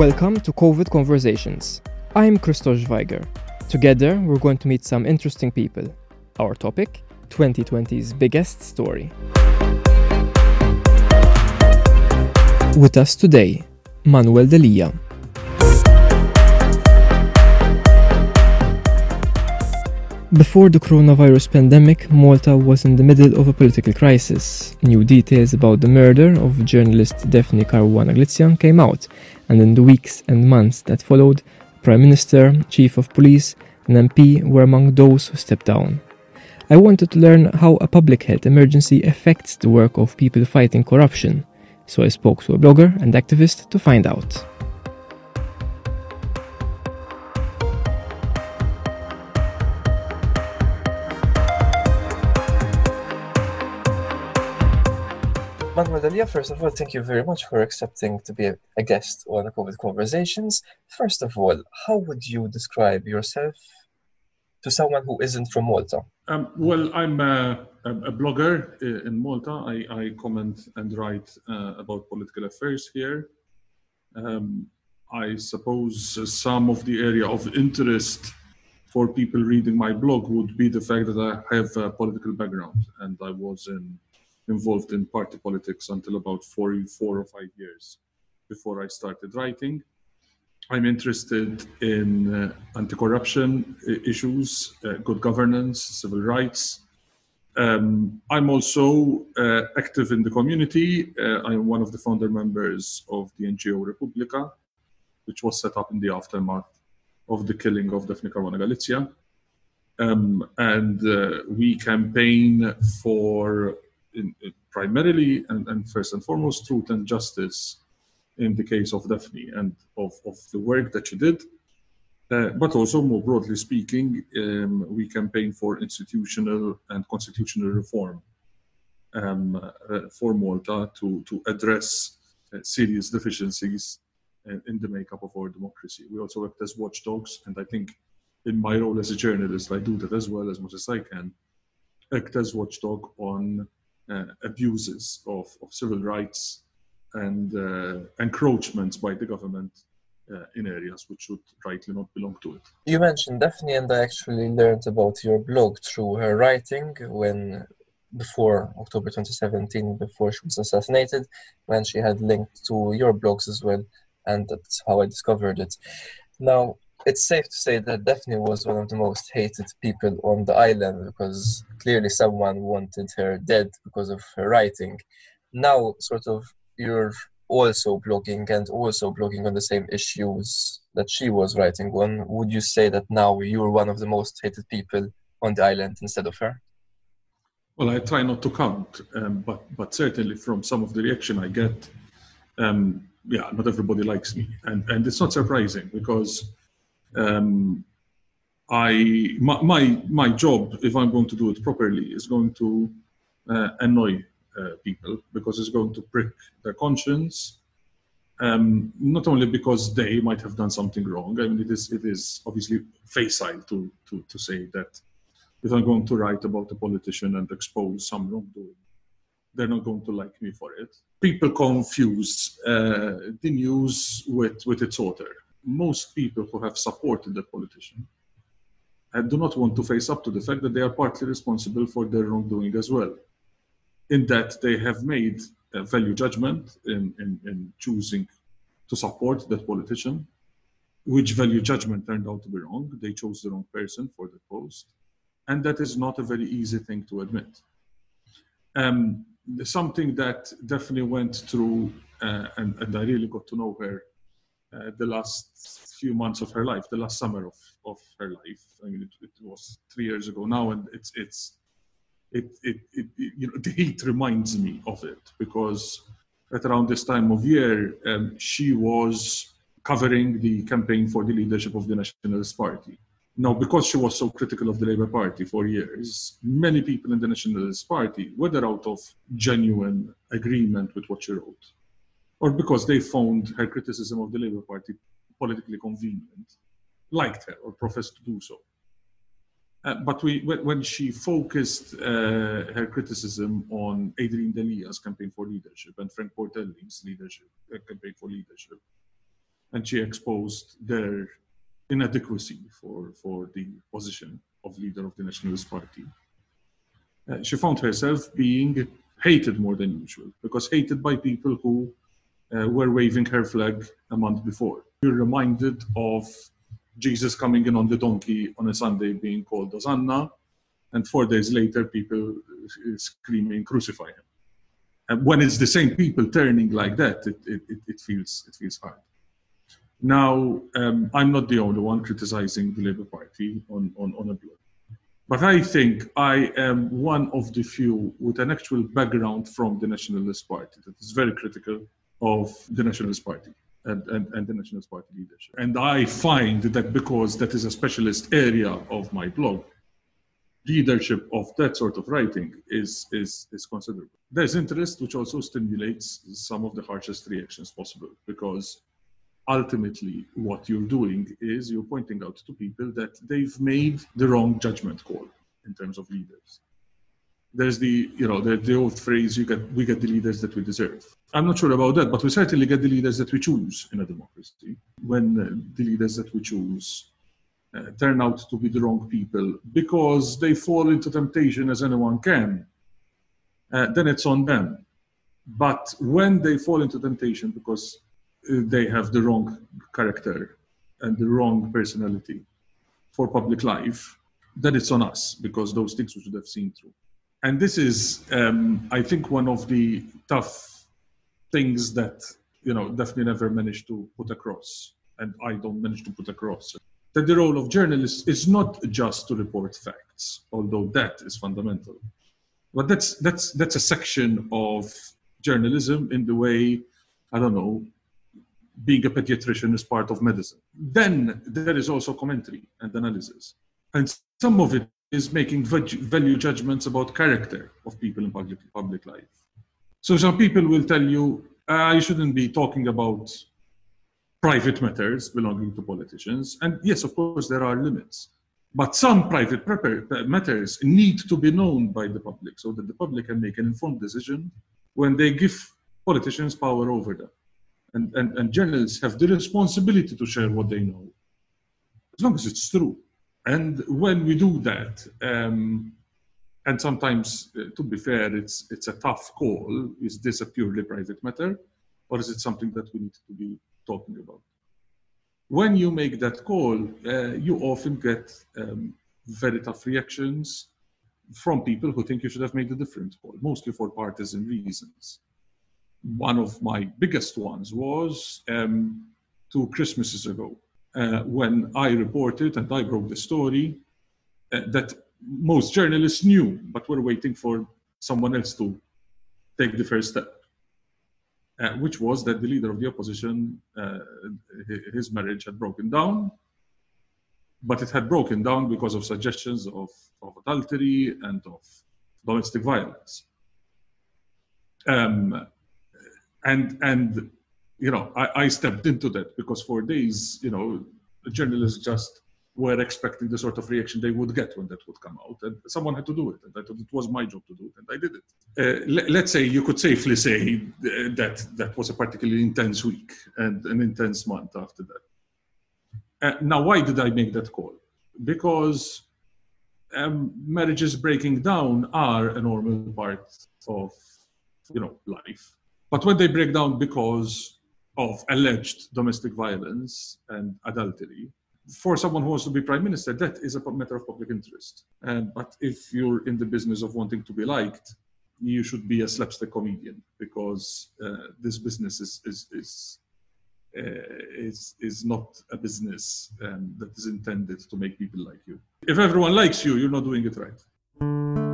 Welcome to COVID Conversations. I'm Christos Weiger. Together, we're going to meet some interesting people. Our topic 2020's biggest story. With us today, Manuel Delia. Before the coronavirus pandemic, Malta was in the middle of a political crisis. New details about the murder of journalist Daphne Caruana Galizia came out, and in the weeks and months that followed, Prime Minister, Chief of Police, and MP were among those who stepped down. I wanted to learn how a public health emergency affects the work of people fighting corruption, so I spoke to a blogger and activist to find out. Delia, first of all, thank you very much for accepting to be a guest on the COVID Conversations. First of all, how would you describe yourself to someone who isn't from Malta? Um, well, I'm a, a, blogger in Malta. I, I comment and write uh, about political affairs here. Um, I suppose some of the area of interest for people reading my blog would be the fact that I have a political background and I was in involved in party politics until about four, four or five years before I started writing. I'm interested in uh, anti-corruption issues, uh, good governance, civil rights. Um, I'm also uh, active in the community. Uh, I'm one of the founder members of the NGO Repubblika, which was set up in the aftermath of the killing of Daphne Caruana Galizia. Um, and uh, we campaign for in, in primarily and, and, first and foremost truth and justice in the case of Daphne and of, of the work that she did. Uh, but also, more broadly speaking, um, we campaign for institutional and constitutional reform um, uh, for Malta to, to address uh, serious deficiencies in the makeup of our democracy. We also act as watchdogs, and I think in my role as a journalist, I do that as well as much as I can. Act as watchdog on uh, abuses of, of civil rights and uh, encroachments by the government uh, in areas which should rightly not belong to it. You mentioned Daphne, and I actually learned about your blog through her writing when before October 2017, before she was assassinated, when she had linked to your blogs as well, and that's how I discovered it. Now, it's safe to say that Daphne was one of the most hated people on the island because clearly someone wanted her dead because of her writing. Now, sort of, you're also blogging and also blogging on the same issues that she was writing on. Would you say that now you're one of the most hated people on the island instead of her? Well, I try not to count, um, but but certainly from some of the reaction I get, um, yeah, not everybody likes me, and and it's not surprising because um, I my, my, my job, if I'm going to do it properly, is going to uh, annoy uh, people because it's going to prick their conscience. Um, not only because they might have done something wrong. I mean, it is it is obviously facile to to to say that if I'm going to write about a politician and expose some wrongdoing, they're not going to like me for it. People confuse uh, the news with with its author most people who have supported the politician do not want to face up to the fact that they are partly responsible for their wrongdoing as well. In that they have made a value judgment in, in, in choosing to support that politician, which value judgment turned out to be wrong. They chose the wrong person for the post. And that is not a very easy thing to admit. Um, something that definitely went through, uh, and, and I really got to know her uh, the last few months of her life, the last summer of, of her life. I mean, it, it was three years ago now, and it's it's it, it, it, you know the heat reminds me of it because at around this time of year, um, she was covering the campaign for the leadership of the Nationalist Party. Now, because she was so critical of the Labour Party for years, many people in the Nationalist Party, whether out of genuine agreement with what she wrote, or because they found her criticism of the Labour Party politically convenient, liked her or professed to do so. Uh, but we, when, she focused uh, her criticism on Adrian Delia's campaign for leadership and Frank Portelli's leadership uh, campaign for leadership, and she exposed their inadequacy for, for the position of leader of the Nationalist Party. Uh, she found herself being hated more than usual because hated by people who uh, were waving her flag a month before. You're reminded of Jesus coming in on the donkey on a Sunday being called Hosanna, and four days later, people screaming, crucify him. And when it's the same people turning like that, it, it, it feels, it feels hard. Now, um, I'm not the only one criticizing the Labour Party on, on, on a blog. But I think I am one of the few with an actual background from the Nationalist Party that is very critical of the Nationalist Party and, and, and the Nationalist Party leadership. And I find that because that is a specialist area of my blog, leadership of that sort of writing is, is, is considerable. There's interest, which also stimulates some of the harshest reactions possible because ultimately what you're doing is you're pointing out to people that they've made the wrong judgment call in terms of leaders there's the you know the, the old phrase you get we get the leaders that we deserve. I'm not sure about that but we certainly get the leaders that we choose in a democracy. When uh, the leaders that we choose uh, turn out to be the wrong people because they fall into temptation as anyone can uh, then it's on them. But when they fall into temptation because uh, they have the wrong character and the wrong personality for public life then it's on us because those things we should have seen through and this is, um, I think, one of the tough things that you know definitely never managed to put across, and I don't manage to put across that the role of journalists is not just to report facts, although that is fundamental. But that's that's that's a section of journalism in the way I don't know being a pediatrician is part of medicine. Then there is also commentary and analysis. And some of it is making value judgments about character of people in public, public life. So some people will tell you, uh, you shouldn't be talking about private matters belonging to politicians. And yes, of course, there are limits. But some private matters need to be known by the public so that the public can make an informed decision when they give politicians power over them. And, and, and journalists have the responsibility to share what they know, as long as it's true. And when we do that, um, and sometimes, uh, to be fair, it's it's a tough call. Is this a purely private matter, or is it something that we need to be talking about? When you make that call, uh, you often get um, very tough reactions from people who think you should have made a different call, mostly for partisan reasons. One of my biggest ones was um, two Christmases ago uh, when I reported and I broke the story uh, that most journalists knew, but were waiting for someone else to take the first step, uh, which was that the leader of the opposition, uh, his marriage had broken down, but it had broken down because of suggestions of, of adultery and of domestic violence. Um, and and you know, I, I stepped into that because for days, you know, journalists just were expecting the sort of reaction they would get when that would come out. And someone had to do it. And I thought it was my job to do it, and I did it. Uh, let, us say you could safely say uh, that that was a particularly intense week and an intense month after that. Uh, now, why did I make that call? Because um, marriages breaking down are a normal part of you know life, but when they break down because of alleged domestic violence and adultery, for someone who wants to be prime minister, that is a matter of public interest. But if you're in the business of wanting to be liked, you should be a slapstick comedian because uh, this business is is is, uh, is is not a business um, that is intended to make people like you. If everyone likes you, you're not doing it right.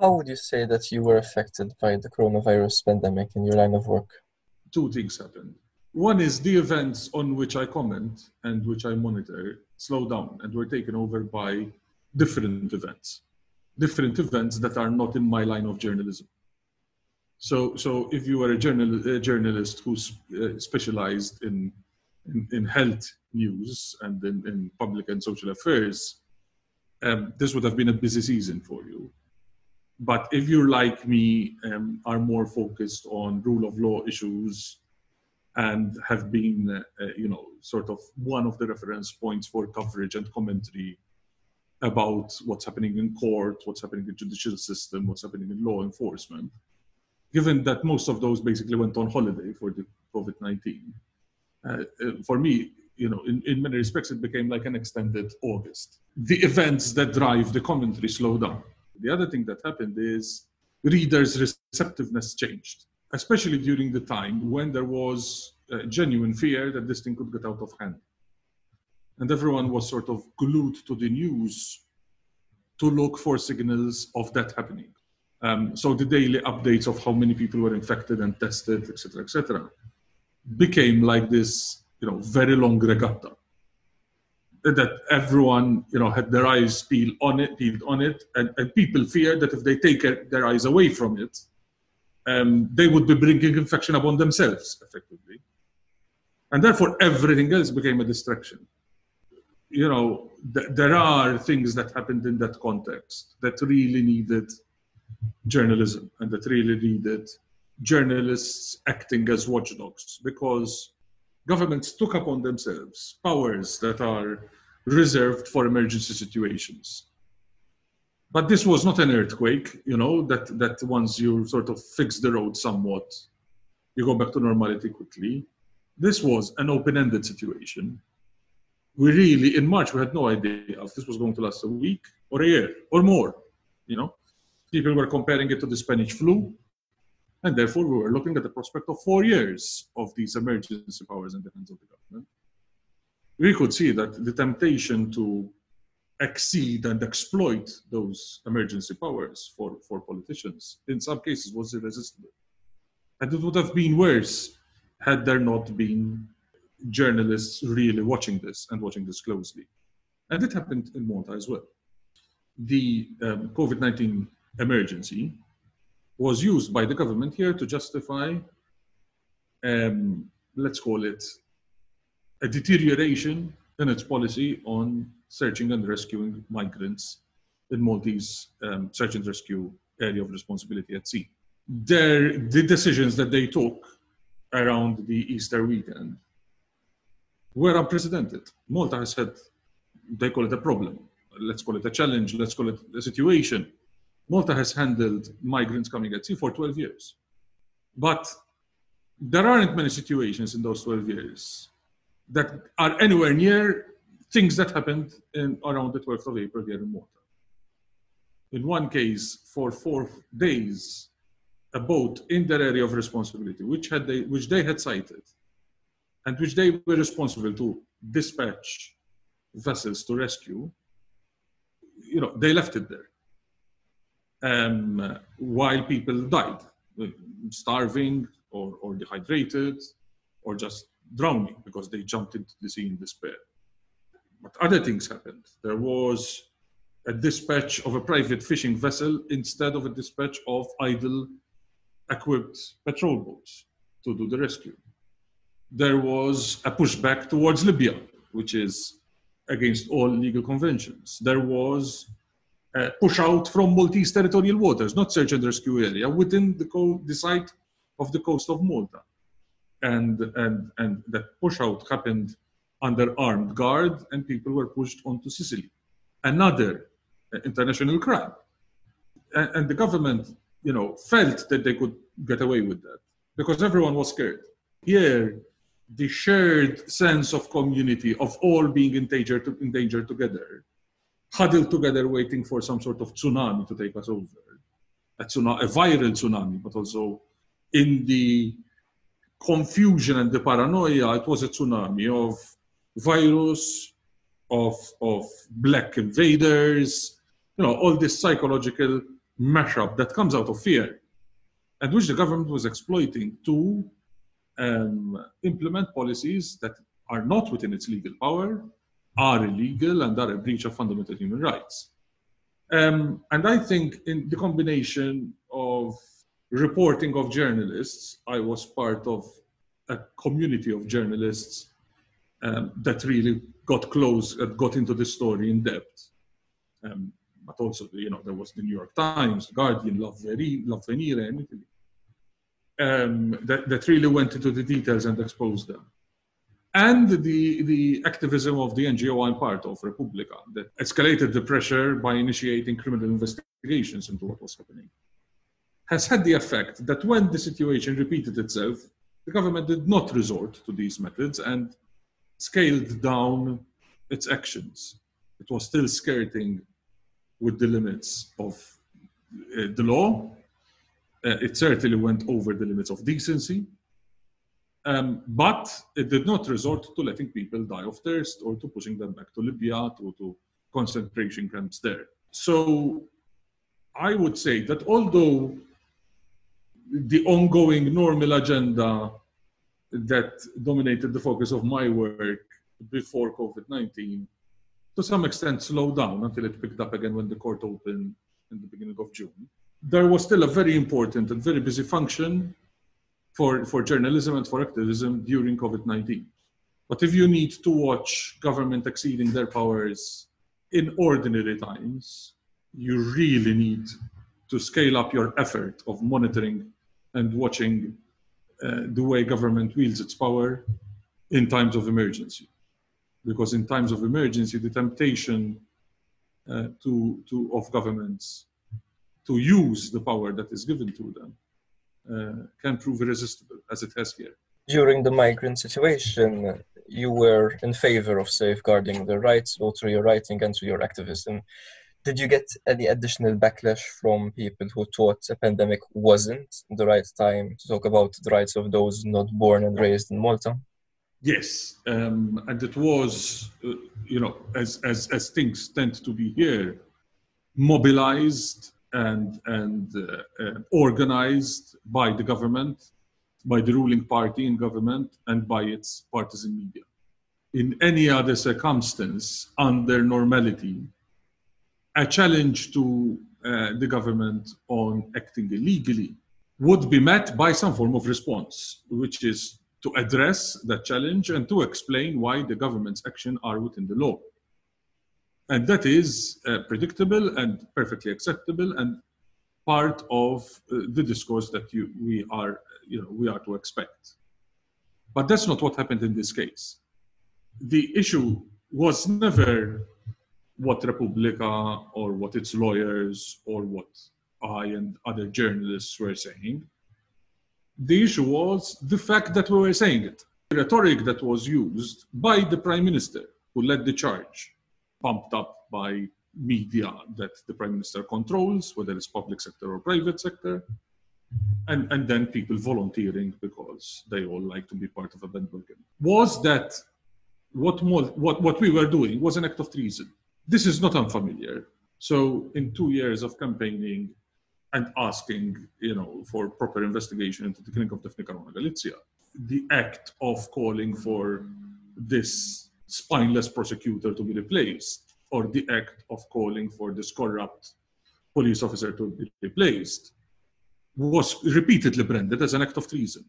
How would you say that you were affected by the coronavirus pandemic in your line of work? Two things happened. One is the events on which I comment and which I monitor slow down and were taken over by different events, different events that are not in my line of journalism. So, so if you are a, journal, a journalist who's uh, specialized in, in, in, health news and in, in public and social affairs, um, this would have been a busy season for you but if you're like me, um, are more focused on rule of law issues and have been, uh, uh, you know, sort of one of the reference points for coverage and commentary about what's happening in court, what's happening in the judicial system, what's happening in law enforcement, given that most of those basically went on holiday for the COVID-19. Uh, uh, for me, you know, in, in many respects, it became like an extended August. The events that drive the commentary slow down. The other thing that happened is readers' receptiveness changed, especially during the time when there was genuine fear that this thing could get out of hand. And everyone was sort of glued to the news to look for signals of that happening. Um, so the daily updates of how many people were infected and tested, etc., etc., became like this, you know, very long regatta that everyone, you know, had their eyes peeled on it, peeled on it, and, and people feared that if they take their eyes away from it, um, they would be bringing infection upon themselves, effectively, and therefore everything else became a distraction. You know, th- there are things that happened in that context that really needed journalism and that really needed journalists acting as watchdogs because governments took upon themselves powers that are reserved for emergency situations. But this was not an earthquake, you know, that, that once you sort of fix the road somewhat, you go back to normality quickly. This was an open ended situation. We really, in March, we had no idea if this was going to last a week or a year or more, you know. People were comparing it to the Spanish flu, and therefore, we were looking at the prospect of four years of these emergency powers in the hands of the government. We could see that the temptation to exceed and exploit those emergency powers for, for politicians in some cases was irresistible. And it would have been worse had there not been journalists really watching this and watching this closely. And it happened in Malta as well. The um, COVID 19 emergency was used by the government here to justify, um, let's call it, a deterioration in its policy on searching and rescuing migrants in Maltese um, search and rescue area of responsibility at sea. Their, the decisions that they took around the Easter weekend were unprecedented. Malta has had, they call it a problem, let's call it a challenge, let's call it a situation Malta has handled migrants coming at sea for 12 years. But there aren't many situations in those 12 years that are anywhere near things that happened in, around the 12th of April here in Malta. In one case, for four days, a boat in their area of responsibility, which, had they, which they had sighted, and which they were responsible to dispatch vessels to rescue, you know, they left it there um, while people died, starving or, or dehydrated or just drowning because they jumped into the sea in despair. But other things happened. There was a dispatch of a private fishing vessel instead of a dispatch of idle equipped patrol boats to do the rescue. There was a pushback towards Libya, which is against all legal conventions. There was uh, push out from Maltese territorial waters, not search and rescue area, within the, co- the site of the coast of Malta. And, and, and that push out happened under armed guard, and people were pushed onto Sicily. Another uh, international crime. And, and the government, you know, felt that they could get away with that because everyone was scared. Here, the shared sense of community, of all being in danger, to, in danger together, huddled together waiting for some sort of tsunami to take us over. A, tsunami, a viral tsunami, but also in the confusion and the paranoia, it was a tsunami of virus, of, of black invaders, you know, all this psychological mashup that comes out of fear, and which the government was exploiting to um, implement policies that are not within its legal power, are illegal and are a breach of fundamental human rights. Um, and I think in the combination of reporting of journalists, I was part of a community of journalists um, that really got close, uh, got into the story in depth. Um, but also, you know, there was the New York Times, Guardian, L'Avvenire, and Italy, um, that, that really went into the details and exposed them. And the, the activism of the NGO I'm part of, Repubblika, that escalated the pressure by initiating criminal investigations into what was happening, has had the effect that when the situation repeated itself, the government did not resort to these methods and scaled down its actions. It was still skirting with the limits of uh, the law. Uh, it certainly went over the limits of decency. Um, but it did not resort to letting people die of thirst or to pushing them back to Libya, to, to concentration camps there. So I would say that although the ongoing normal agenda that dominated the focus of my work before COVID 19 to some extent slowed down until it picked up again when the court opened in the beginning of June. There was still a very important and very busy function for, for journalism and for activism during COVID 19. But if you need to watch government exceeding their powers in ordinary times, you really need to scale up your effort of monitoring and watching uh, the way government wields its power in times of emergency because in times of emergency, the temptation uh, to, to, of governments to use the power that is given to them can prove irresistible, as it has here. During the migrant situation, you were in favor of safeguarding the rights, both through your writing and through your activism. Did you get any additional backlash from people who thought a pandemic wasn't the right time to talk about the rights of those not born and raised in Malta? Yes, um, and it was, uh, you know, as, as, as things tend to be here, mobilized and, and uh, uh, organized by the government, by the ruling party in government, and by its partisan media. In any other circumstance, under normality, a challenge to uh, the government on acting illegally would be met by some form of response, which is to address that challenge and to explain why the government's action are within the law. And that is uh, predictable and perfectly acceptable and part of uh, the discourse that you, we, are, you know, we are to expect. But that's not what happened in this case. The issue was never what Repubblika or what its lawyers or what I and other journalists were saying the issue was the fact that we were saying it. The rhetoric that was used by the prime minister, who led the charge, pumped up by media that the prime minister controls, whether it's public sector or private sector, and, and then people volunteering because they all like to be part of a bandwagon, was that what, more, what, what we were doing was an act of treason. This is not unfamiliar. So, in two years of campaigning, and asking, you know, for proper investigation into the killing of Daphne Caruana Galizia. The act of calling for this spineless prosecutor to be replaced, or the act of calling for this corrupt police officer to be replaced, was repeatedly branded as an act of treason.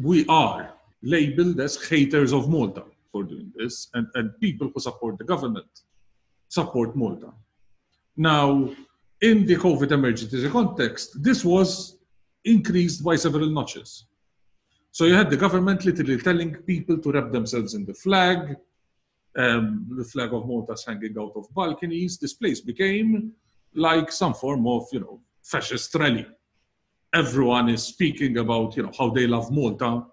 We are labeled as haters of Malta for doing this, and, and people who support the government support Malta. Now, in the COVID emergency context, this was increased by several notches. So you had the government literally telling people to wrap themselves in the flag, um, the flag of Malta hanging out of balconies. This place became like some form of, you know, fascist rally. Everyone is speaking about, you know, how they love Malta,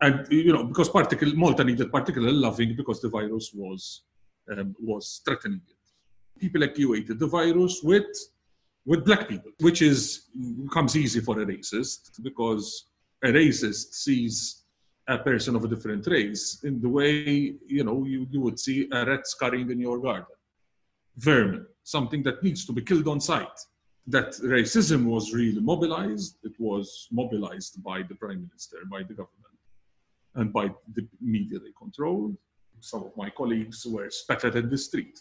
and you know, because particular Malta needed particular loving because the virus was um, was threatening it. People equated the virus with with black people, which is comes easy for a racist because a racist sees a person of a different race in the way you know you, you would see a rat scurrying in your garden. Vermin, something that needs to be killed on sight. That racism was really mobilized. It was mobilized by the prime minister, by the government, and by the media they controlled. Some of my colleagues were spat spattered in the street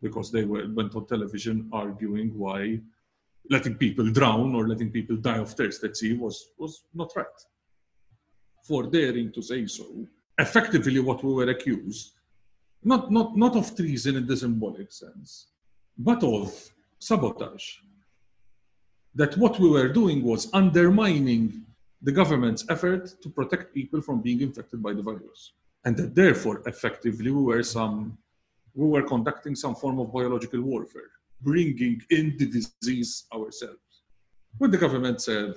because they were, went on television arguing why letting people drown or letting people die of thirst at sea was, was not right. For daring to say so, effectively what we were accused, not, not, not of treason in the symbolic sense, but of sabotage. That what we were doing was undermining the government's effort to protect people from being infected by the virus. And that therefore, effectively, we were some we were conducting some form of biological warfare, bringing in the disease ourselves. When the government said,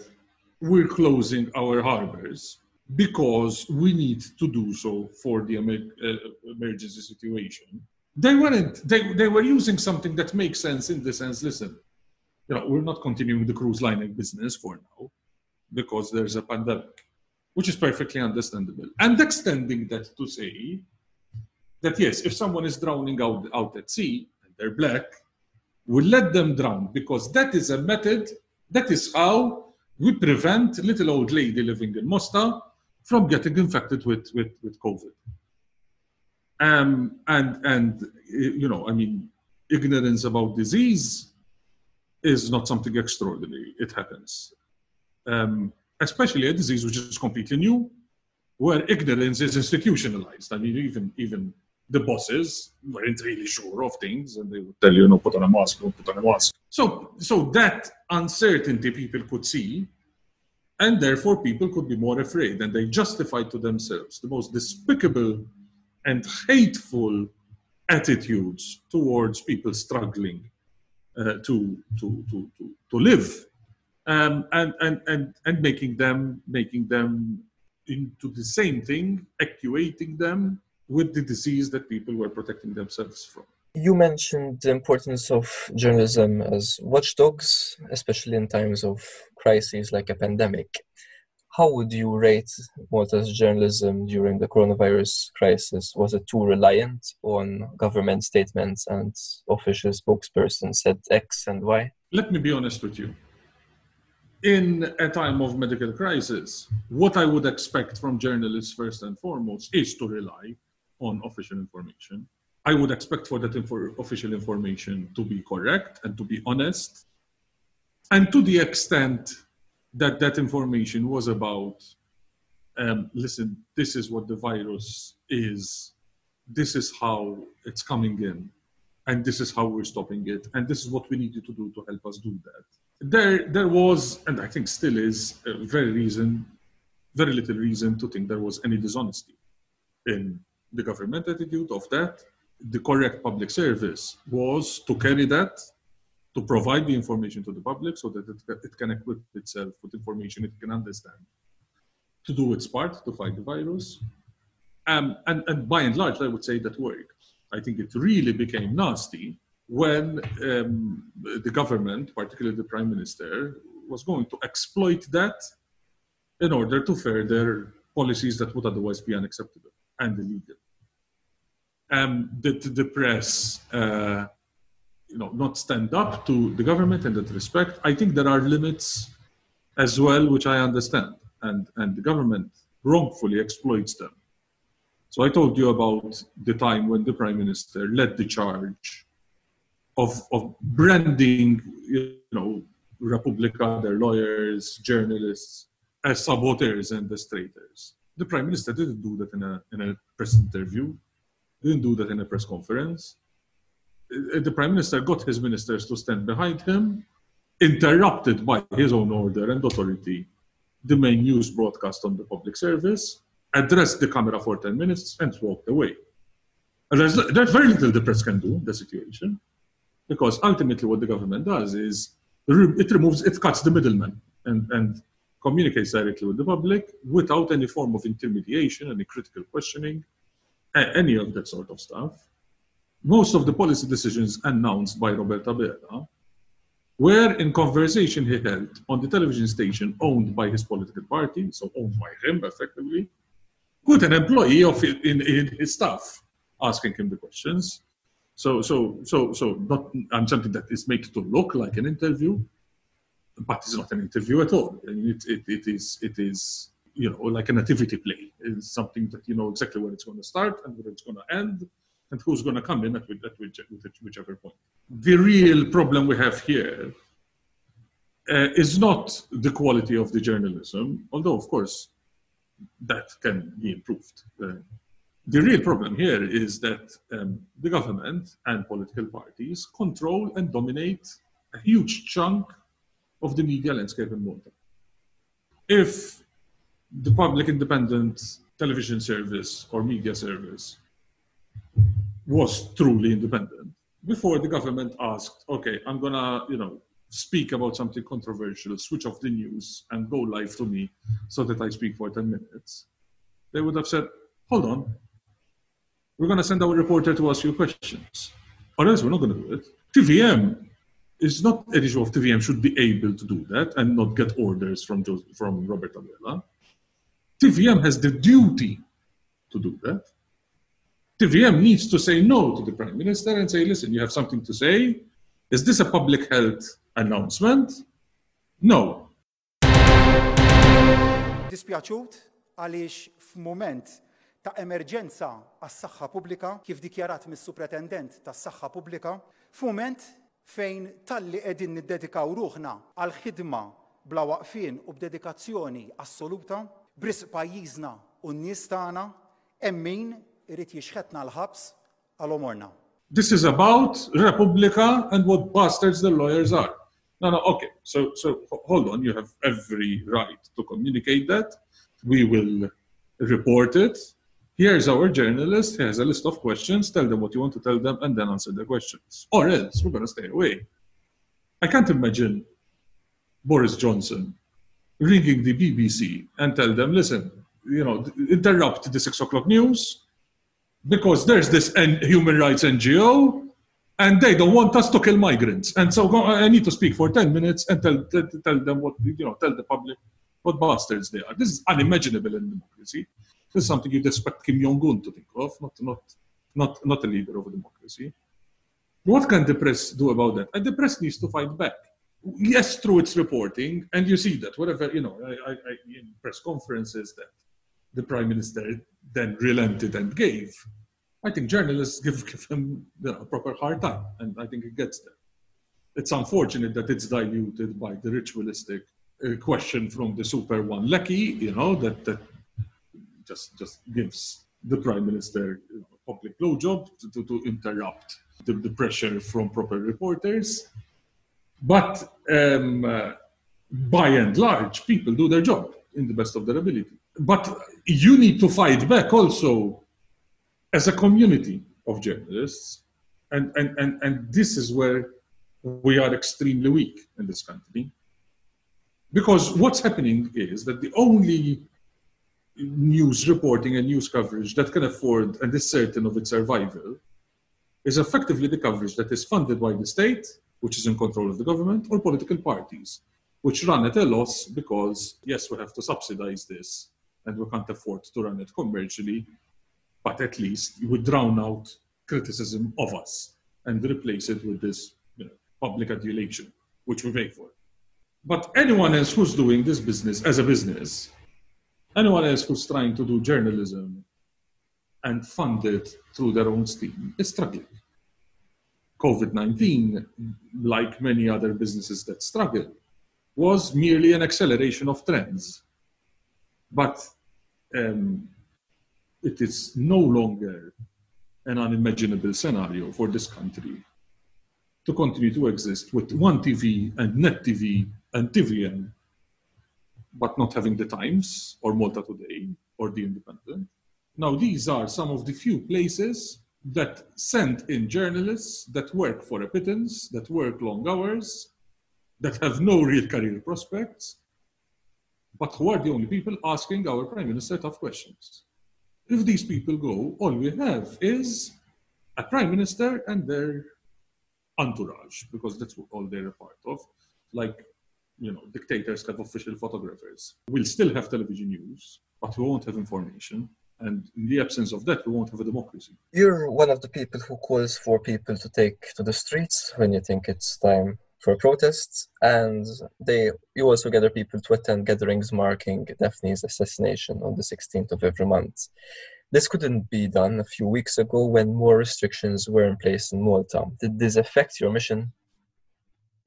we're closing our harbors because we need to do so for the uh, emergency situation, they weren't, they, they were using something that makes sense in the sense, listen, you know, we're not continuing the cruise lining business for now because there's a pandemic, which is perfectly understandable. And extending that to say, that yes, if someone is drowning out, out at sea and they're black, we let them drown because that is a method, that is how we prevent little old lady living in Mosta from getting infected with, with, with COVID. Um, and, and, you know, I mean, ignorance about disease is not something extraordinary. It happens. Um, especially a disease which is completely new, where ignorance is institutionalized. I mean, even, even the bosses weren't really sure of things and they would tell you, no, put on a mask, don't put on a mask. So, so that uncertainty people could see, and therefore people could be more afraid, and they justified to themselves the most despicable and hateful attitudes towards people struggling uh, to, to, to, to, to live um, and, and, and, and making them, making them into the same thing, actuating them with the disease that people were protecting themselves from. You mentioned the importance of journalism as watchdogs, especially in times of crises like a pandemic. How would you rate Malta's journalism during the coronavirus crisis? Was it too reliant on government statements and official spokespersons said X and Y? Let me be honest with you. In a time of medical crisis, what I would expect from journalists first and foremost is to rely on official information. I would expect for that info- official information to be correct and to be honest. And to the extent that that information was about, um, listen, this is what the virus is, this is how it's coming in, and this is how we're stopping it, and this is what we needed to do to help us do that. There, there was, and I think still is, very reason, very little reason to think there was any dishonesty in the government attitude of that. The correct public service was to carry that, to provide the information to the public so that it, it can equip itself with information it can understand, to do its part to fight the virus. Um, and, and by and large, I would say that worked. I think it really became nasty when um, the government, particularly the prime minister, was going to exploit that in order to further policies that would otherwise be unacceptable and illegal. Um, did the press, uh, you know, not stand up to the government in that respect? I think there are limits as well, which I understand, and and the government wrongfully exploits them. So I told you about the time when the prime minister led the charge of of branding, you know, Repubblika, their lawyers, journalists as saboteurs and demonstrators the prime minister didn't do that in a in a press interview, didn't do that in a press conference. Uh, the prime minister got his ministers to stand behind him, interrupted by his own order and authority the main news broadcast on the public service, addressed the camera for 10 minutes, and walked away. And there's, there's very little the press can do in the situation, because ultimately what the government does is it removes, it cuts the middleman. And, and communicates directly with the public without any form of intermediation, any critical questioning, any of that sort of stuff. Most of the policy decisions announced by Robert Abela were in conversation he held on the television station owned by his political party, so owned by him effectively, with an employee of in, in his staff asking him the questions. So, so, so, so not um, something that is made to look like an interview, but it's not an interview at all. It, it, it is it is you know like a nativity play. It's something that you know exactly where it's going to start and where it's going to end, and who's going to come in at, at, which, whichever point. The real problem we have here uh, is not the quality of the journalism, although of course that can be improved. Uh, the real problem here is that um, the government and political parties control and dominate a huge chunk of the media landscape in Malta. If the public independent television service or media service was truly independent, before the government asked, okay, I'm gonna, you know, speak about something controversial, switch off the news and go live to me so that I speak for 10 minutes, they would have said, hold on, we're gonna send our reporter to ask you questions. Or else we're not gonna do it. TVM is not an issue of TVM should be able to do that and not get orders from, from Robert Abela. TVM has the duty to do that. TVM needs to say no to the Prime Minister and say, listen, you have something to say. Is this a public health announcement? No. Dispjaċut għaliex f'mument ta' emerġenza għas-saħħa pubblika kif dikjarat mis-supretendent tas-saħħa pubblika, f'mument fejn talli qegħdin niddedikaw ruħna għal ħidma bla waqfien u b'dedikazzjoni assoluta, bris pajjiżna u n-nies tagħna hemm min irrit jixħetna l-ħabs għal-omorna. This is about Republica and what bastards the lawyers are. No, no, okay. So, so hold on. You have every right to communicate that. We will report it. Here's our journalist. He has a list of questions. Tell them what you want to tell them and then answer the questions. Or else we're going to stay away. I can't imagine Boris Johnson ringing the BBC and tell them, listen, you know, interrupt the six o'clock news because there's this human rights NGO and they don't want us to kill migrants. And so I need to speak for 10 minutes and tell, tell, tell them what, you know, tell the public what bastards they are. This is unimaginable in democracy. This is something you'd expect Kim Jong-un to think of, not, not, not, not a leader of a democracy. What can the press do about that? And the press needs to fight back. Yes, through its reporting, and you see that whatever, you know, I, I, I in press conferences that the prime minister then relented and gave. I think journalists give, give him you know, a proper hard time, and I think it gets there. It's unfortunate that it's diluted by the ritualistic uh, question from the super one lucky, you know, that, that just, just gives the prime minister a public blowjob to, to, to interrupt the, the, pressure from proper reporters. But um, uh, by and large, people do their job in the best of their ability but you need to fight back also as a community of journalists. And, and, and, and this is where we are extremely weak in this country. Because what's happening is that the only news reporting and news coverage that can afford and is certain of its survival is effectively the coverage that is funded by the state, which is in control of the government, or political parties, which run at a loss because, yes, we have to subsidize this and we can't afford to run it commercially, but at least we drown out criticism of us and replace it with this you know, public adulation, which we pay for. But anyone else who's doing this business as a business, anyone else who's trying to do journalism and fund it through their own steam is struggling. COVID 19, like many other businesses that struggle, was merely an acceleration of trends. But um, it is no longer an unimaginable scenario for this country to continue to exist with one TV and Net TV and TVM, but not having the Times or Malta Today or The Independent. Now, these are some of the few places that send in journalists that work for a pittance, that work long hours, that have no real career prospects, but who are the only people asking our prime minister tough questions? If these people go, all we have is a prime minister and their entourage, because that's all they're a part of. Like, you know, dictators have official photographers. We'll still have television news, but we won't have information. And in the absence of that, we won't have a democracy. You're one of the people who calls for people to take to the streets when you think it's time for protests, and they you also gather people to attend gatherings marking Daphne's assassination on the 16th of every month. This couldn't be done a few weeks ago when more restrictions were in place in Malta. Did this affect your mission?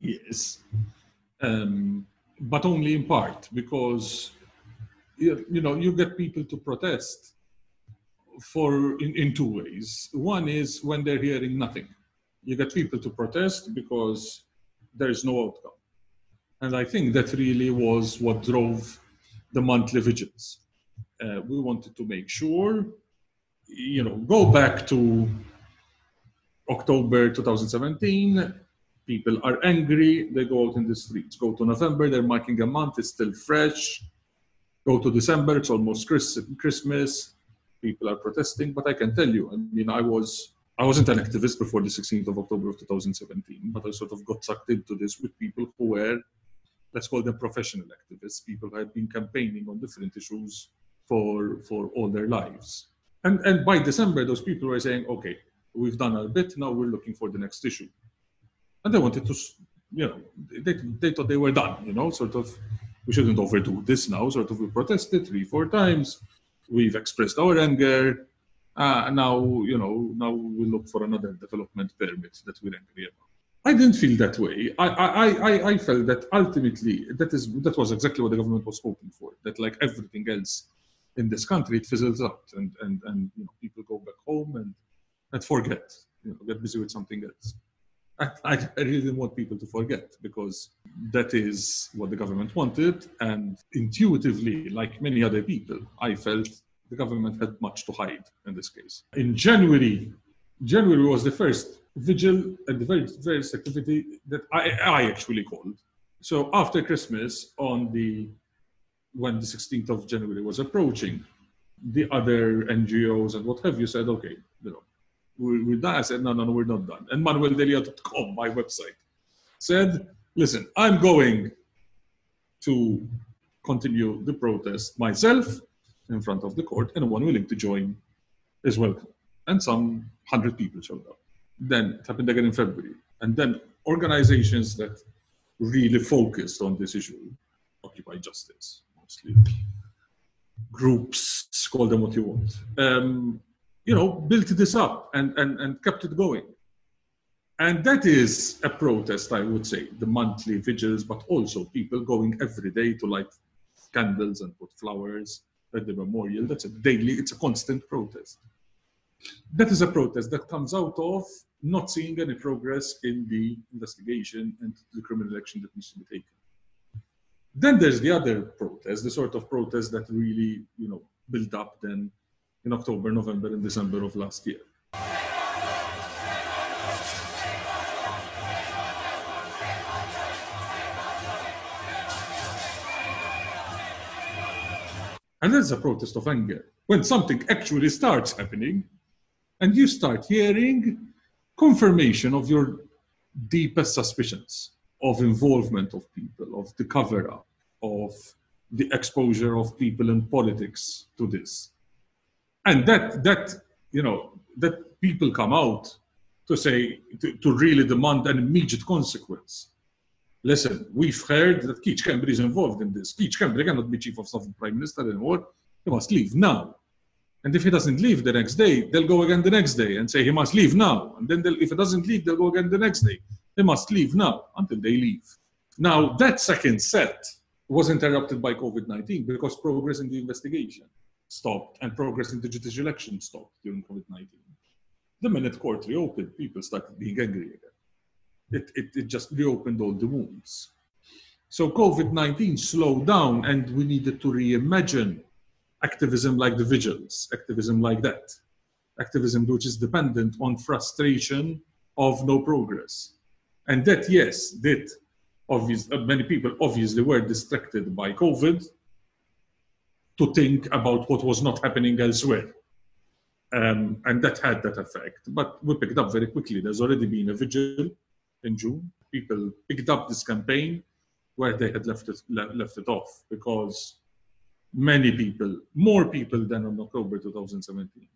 Yes, um, but only in part because you know you get people to protest for in, in two ways. One is when they're hearing nothing. You get people to protest because there is no outcome. And I think that really was what drove the monthly vigils. Uh, we wanted to make sure, you know, go back to October 2017, people are angry, they go out in the streets. Go to November, they're marking a month, it's still fresh. Go to December, it's almost Christmas, people are protesting. But I can tell you, I mean, I was I wasn't an activist before the 16th of October of 2017, but I sort of got sucked into this with people who were, let's call them professional activists, people who had been campaigning on different issues for, for all their lives. And, and by December, those people were saying, okay, we've done our bit, now we're looking for the next issue. And they wanted to, you know, they, they thought they were done, you know, sort of, we shouldn't overdo this now, sort of, we protested three, four times, we've expressed our anger, uh, now you know now we look for another development permit that we're angry about. I didn't feel that way. I, I, I, I felt that ultimately that is that was exactly what the government was hoping for. That like everything else in this country, it fizzles out, and and and you know people go back home and and forget, you know, get busy with something else. I, I really didn't want people to forget because that is what the government wanted, and intuitively, like many other people, I felt the government had much to hide in this case. In January, January was the first vigil and the very first activity that I, I actually called. So after Christmas, on the when the 16th of January was approaching, the other NGOs and what have you said, okay, you know, we're, we're done. I said, no, no, no, we're not done. And manueldelia.com, my website, said, listen, I'm going to continue the protest myself in front of the court, and one willing to join is welcome. And some hundred people showed up. Then it happened again in February. And then organizations that really focused on this issue, Occupy Justice mostly, groups, call them what you want, um, you know, built this up and, and, and kept it going. And that is a protest, I would say, the monthly vigils, but also people going every day to light candles and put flowers at the memorial. That's a daily, it's a constant protest. That is a protest that comes out of not seeing any progress in the investigation and the criminal action that needs to be taken. Then there's the other protest, the sort of protest that really, you know, built up then in October, November, and December of last year. And that's a protest of anger. When something actually starts happening and you start hearing confirmation of your deepest suspicions of involvement of people, of the cover up, of the exposure of people in politics to this. And that, that you know, that people come out to say, to, to really demand an immediate consequence listen, we've heard that Keith Schembri is involved in this. Keith Schembri cannot be chief of staff of prime minister anymore. He must leave now. And if he doesn't leave the next day, they'll go again the next day and say he must leave now. And then if he doesn't leave, they'll go again the next day. He must leave now until they leave. Now, that second set was interrupted by COVID 19 because progress in the investigation stopped and progress in the judicial election stopped during COVID 19. The minute court reopened, people started being angry again it, it, it just reopened all the wounds. So COVID 19 slowed down, and we needed to reimagine activism like the vigils, activism like that, activism which is dependent on frustration of no progress. And that, yes, did. Obvious, uh, many people obviously were distracted by COVID to think about what was not happening elsewhere. Um, and that had that effect. But we picked up very quickly. There's already been a vigil in June. People picked up this campaign where they had left it, left it off because many people, more people than in October 2017,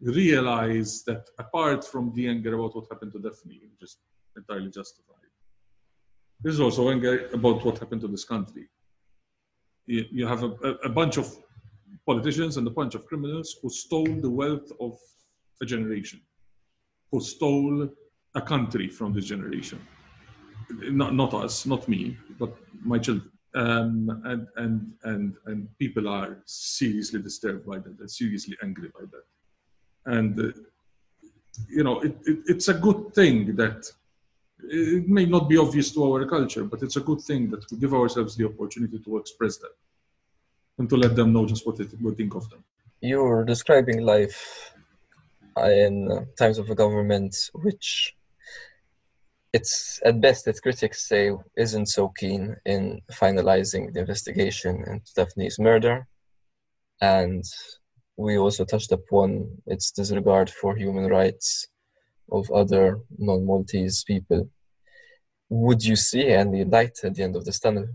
realized that apart from the anger about what happened to Daphne, which is entirely justified, there's also anger about what happened to this country. You, you have a, a bunch of politicians and a bunch of criminals who stole the wealth of a generation, who stole a country from this generation. Not, not us, not me, but my children. Um, and, and, and, and people are seriously disturbed by that, they're seriously angry by that. And, uh, you know, it, it, it's a good thing that It may not be obvious to our culture, but it's a good thing that we give ourselves the opportunity to express that and to let them know just what we think of them. You're describing life uh, in uh, times of a government which it's at best its critics say isn't so keen in finalizing the investigation into Daphne's murder and we also touched upon its disregard for human rights of other non-Maltese people. Would you see any light at the end of this tunnel?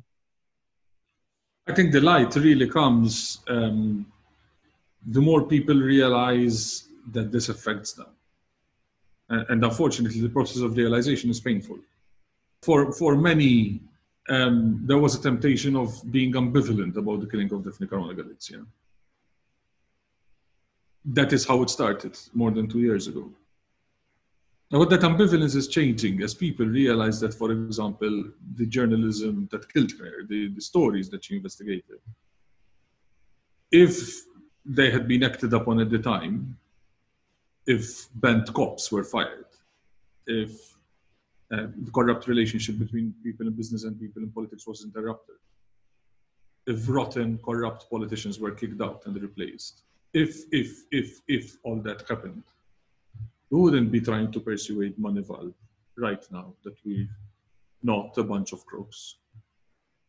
I think the light really comes um, the more people realize that this affects them. And, unfortunately, the process of realization is painful. For, for many, um, there was a temptation of being ambivalent about the killing of Daphne Caruana Galizia that is how it started more than two years ago. Now, what that ambivalence is changing as people realize that, for example, the journalism that killed her, the, the stories that she investigated, if they had been acted upon at the time, if bent cops were fired, if uh, the corrupt relationship between people in business and people in politics was interrupted, if rotten, corrupt politicians were kicked out and replaced, if if if if all that happened, we wouldn't be trying to persuade Moneyval right now that we're not a bunch of crooks.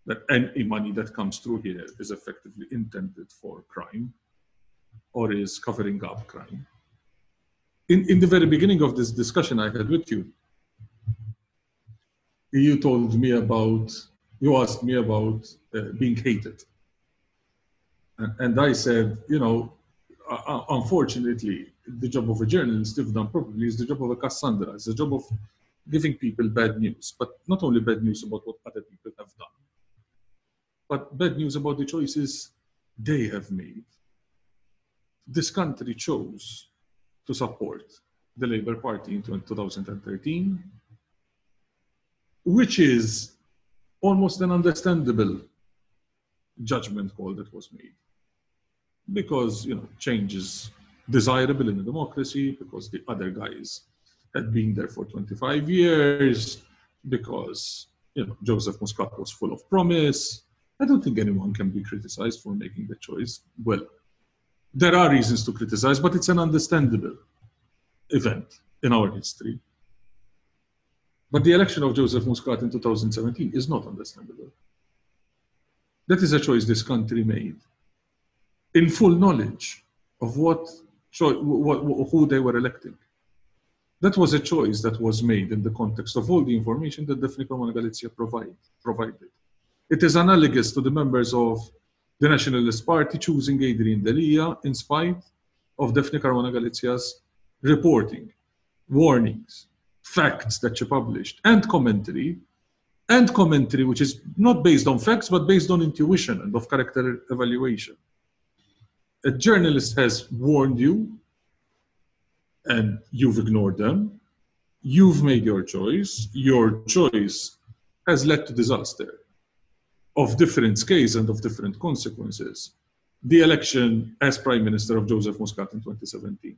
That any money that comes through here is effectively intended for crime or is covering up crime. In, in the very beginning of this discussion I had with you, you told me about, you asked me about uh, being hated. And, and I said, you know, uh, uh, unfortunately, the job of a journalist, if done properly, is the job of a Cassandra. It's the job of giving people bad news, but not only bad news about what other people have done, but bad news about the choices they have made. This country chose to support the Labour Party in 2013, which is almost an understandable judgment call that was made because you know change is desirable in a democracy because the other guys had been there for 25 years because you know Joseph Muscat was full of promise. I don't think anyone can be criticized for making the choice. Well, there are reasons to criticize, but it's an understandable event in our history. But the election of Joseph Muscat in 2017 is not understandable. That is a choice this country made in full knowledge of what, who they were electing. That was a choice that was made in the context of all the information that Daphne Caruana Galizia provide, provided. It is analogous to the members of the Nationalist Party choosing Adrian Delia in spite of Daphne Caruana Galizia's reporting, warnings, facts that she published, and commentary, and commentary which is not based on facts but based on intuition and of character evaluation a journalist has warned you and you've ignored them. You've made your choice. Your choice has led to disaster of different scales and of different consequences. The election as Prime Minister of Joseph Muscat in 2017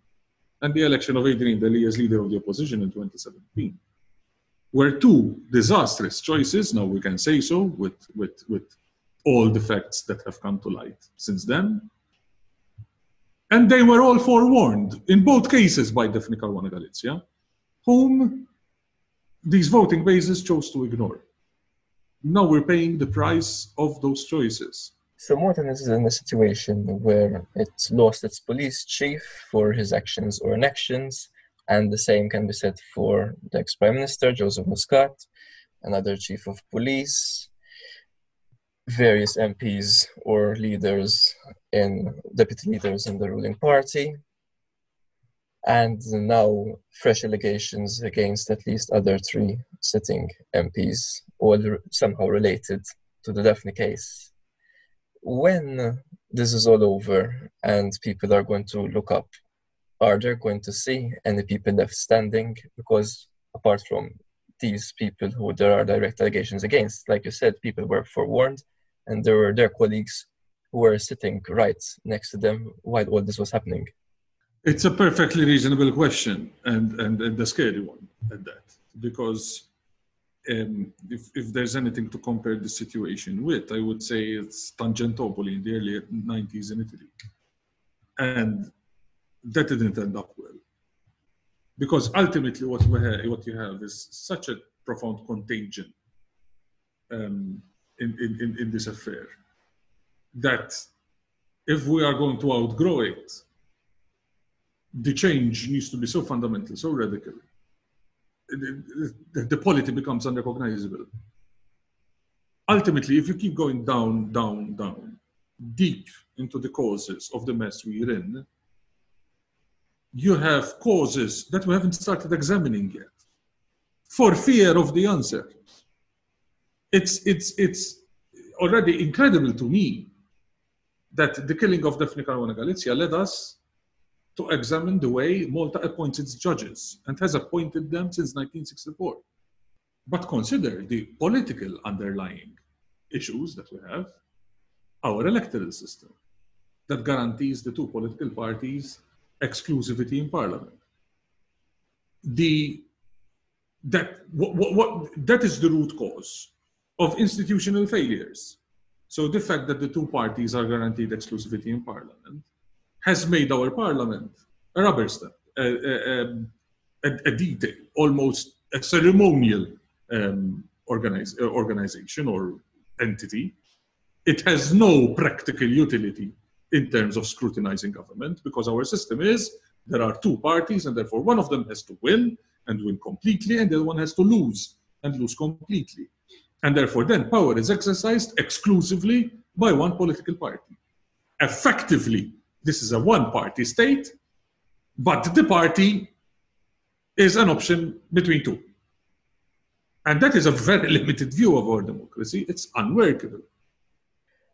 and the election of Adrian Delia as leader of the opposition in 2017 were two disastrous choices. Now we can say so with, with, with all the facts that have come to light since then. And they were all forewarned, in both cases, by Daphne Caruana Galizia, whom these voting bases chose to ignore. Now we're paying the price of those choices. So Malta is in a situation where it's lost its police chief for his actions or inactions, and the same can be said for the ex-prime minister, Joseph Muscat, another chief of police, various MPs or leaders in deputy leaders in the ruling party, and now fresh allegations against at least other three sitting MPs, all somehow related to the Daphne case. When this is all over and people are going to look up, are they going to see any people left standing? Because apart from these people who there are direct allegations against, like you said, people were forewarned and there were their colleagues who were sitting right next to them while all this was happening? It's a perfectly reasonable question and, and, and a scary one at that, because um, if, if there's anything to compare the situation with, I would say it's Tangentopoli in the early 90s in Italy. And that didn't end up well. Because ultimately, what, we have, what you have is such a profound contagion um, in, in, in this affair that if we are going to outgrow it, the change needs to be so fundamental, so radical, the, the, the polity becomes unrecognizable. Ultimately, if you keep going down, down, down, deep into the causes of the mess we're in, you have causes that we haven't started examining yet for fear of the answer. It's, it's, it's already incredible to me that the killing of Daphne Caruana Galizia led us to examine the way Malta appoints its judges and has appointed them since 1964. But consider the political underlying issues that we have, our electoral system that guarantees the two political parties exclusivity in parliament. The, that, what, what, what, that is the root cause of institutional failures. So the fact that the two parties are guaranteed exclusivity in parliament has made our parliament a rubber stamp, a, a, a, a detail, almost a ceremonial um, organize, uh, organization or entity. It has no practical utility in terms of scrutinizing government because our system is there are two parties and therefore one of them has to win and win completely and the other one has to lose and lose completely. And therefore then power is exercised exclusively by one political party. Effectively, this is a one party state, but the party is an option between two. And that is a very limited view of our democracy. It's unworkable.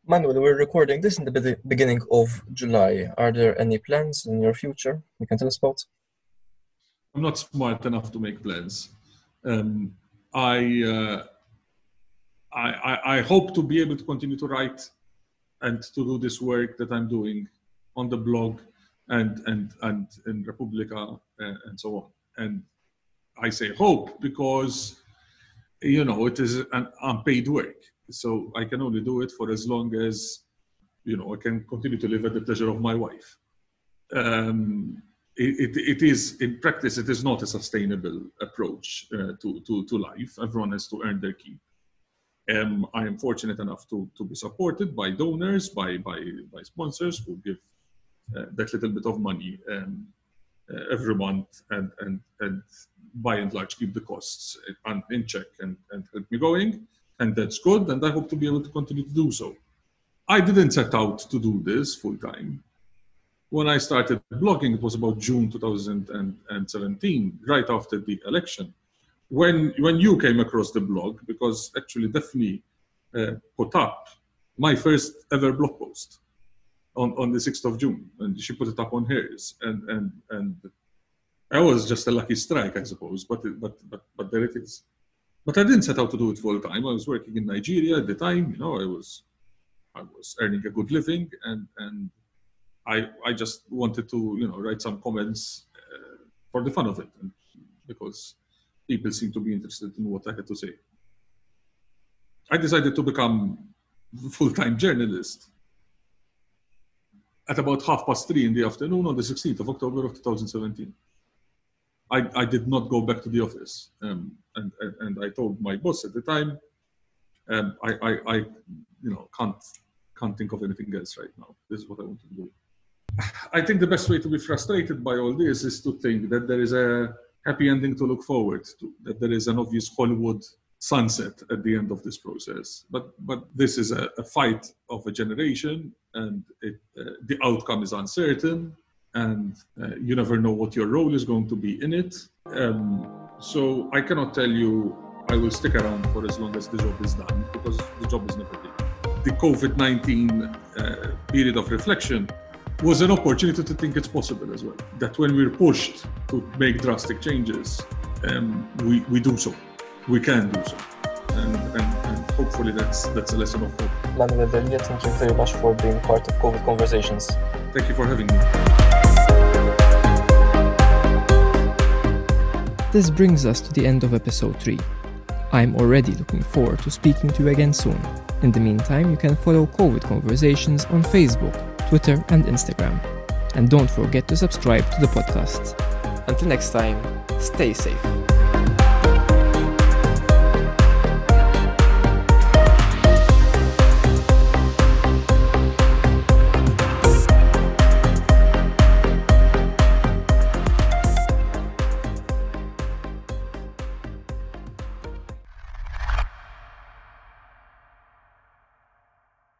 Manuel, we're recording this in the beginning of July. Are there any plans in your future you can tell us about? I'm not smart enough to make plans. Um, I, uh, I, I, hope to be able to continue to write and to do this work that I'm doing on the blog and and and in Repubblika uh, and so on. And I say hope because you know it is an unpaid work, so I can only do it for as long as you know I can continue to live at the pleasure of my wife. Um, it, it, it is in practice it is not a sustainable approach uh, to, to, to life. Everyone has to earn their keep. Um, I am fortunate enough to, to be supported by donors, by, by, by sponsors who give uh, that little bit of money um, uh, every month and, and, and by and large keep the costs in check and, and help me going. And that's good. And I hope to be able to continue to do so. I didn't set out to do this full time. When I started blogging, it was about June 2017, right after the election. When, when you came across the blog, because actually Daphne uh, put up my first ever blog post on, on the 6th of June, and she put it up on hers. And, and, and I was just a lucky strike, I suppose, but, but, but, but there it is. But I didn't set out to do it full time. I was working in Nigeria at the time. You know, I was, I was earning a good living, and and I I just wanted to you know write some comments uh, for the fun of it, and because people seem to be interested in what I had to say. I decided to become full-time journalist at about half past three in the afternoon on the 16th of October of 2017. I, I did not go back to the office. Um, and, and, and, I told my boss at the time, um, I, I, I, you know, can't, can't think of anything else right now. This is what I want to do. I think the best way to be frustrated by all this is to think that there is a happy ending to look forward to, that there is an obvious Hollywood sunset at the end of this process. But but this is a, a fight of a generation, and it, uh, the outcome is uncertain, and uh, you never know what your role is going to be in it. Um, so I cannot tell you I will stick around for as long as the job is done because the job is never done. The COVID 19 uh, period of reflection was an opportunity to think it's possible as well. That when we're pushed to make drastic changes, um, we, we do so we can do so. And, and, and hopefully that's that's a lesson of hope. Manuel Delia, thank you very much for being part of COVID Conversations. Thank you for having me. This brings us to the end of episode 3. I'm already looking forward to speaking to you again soon. In the meantime, you can follow COVID Conversations on Facebook, Twitter, and Instagram. And don't forget to subscribe to the podcast. Until next time, stay safe.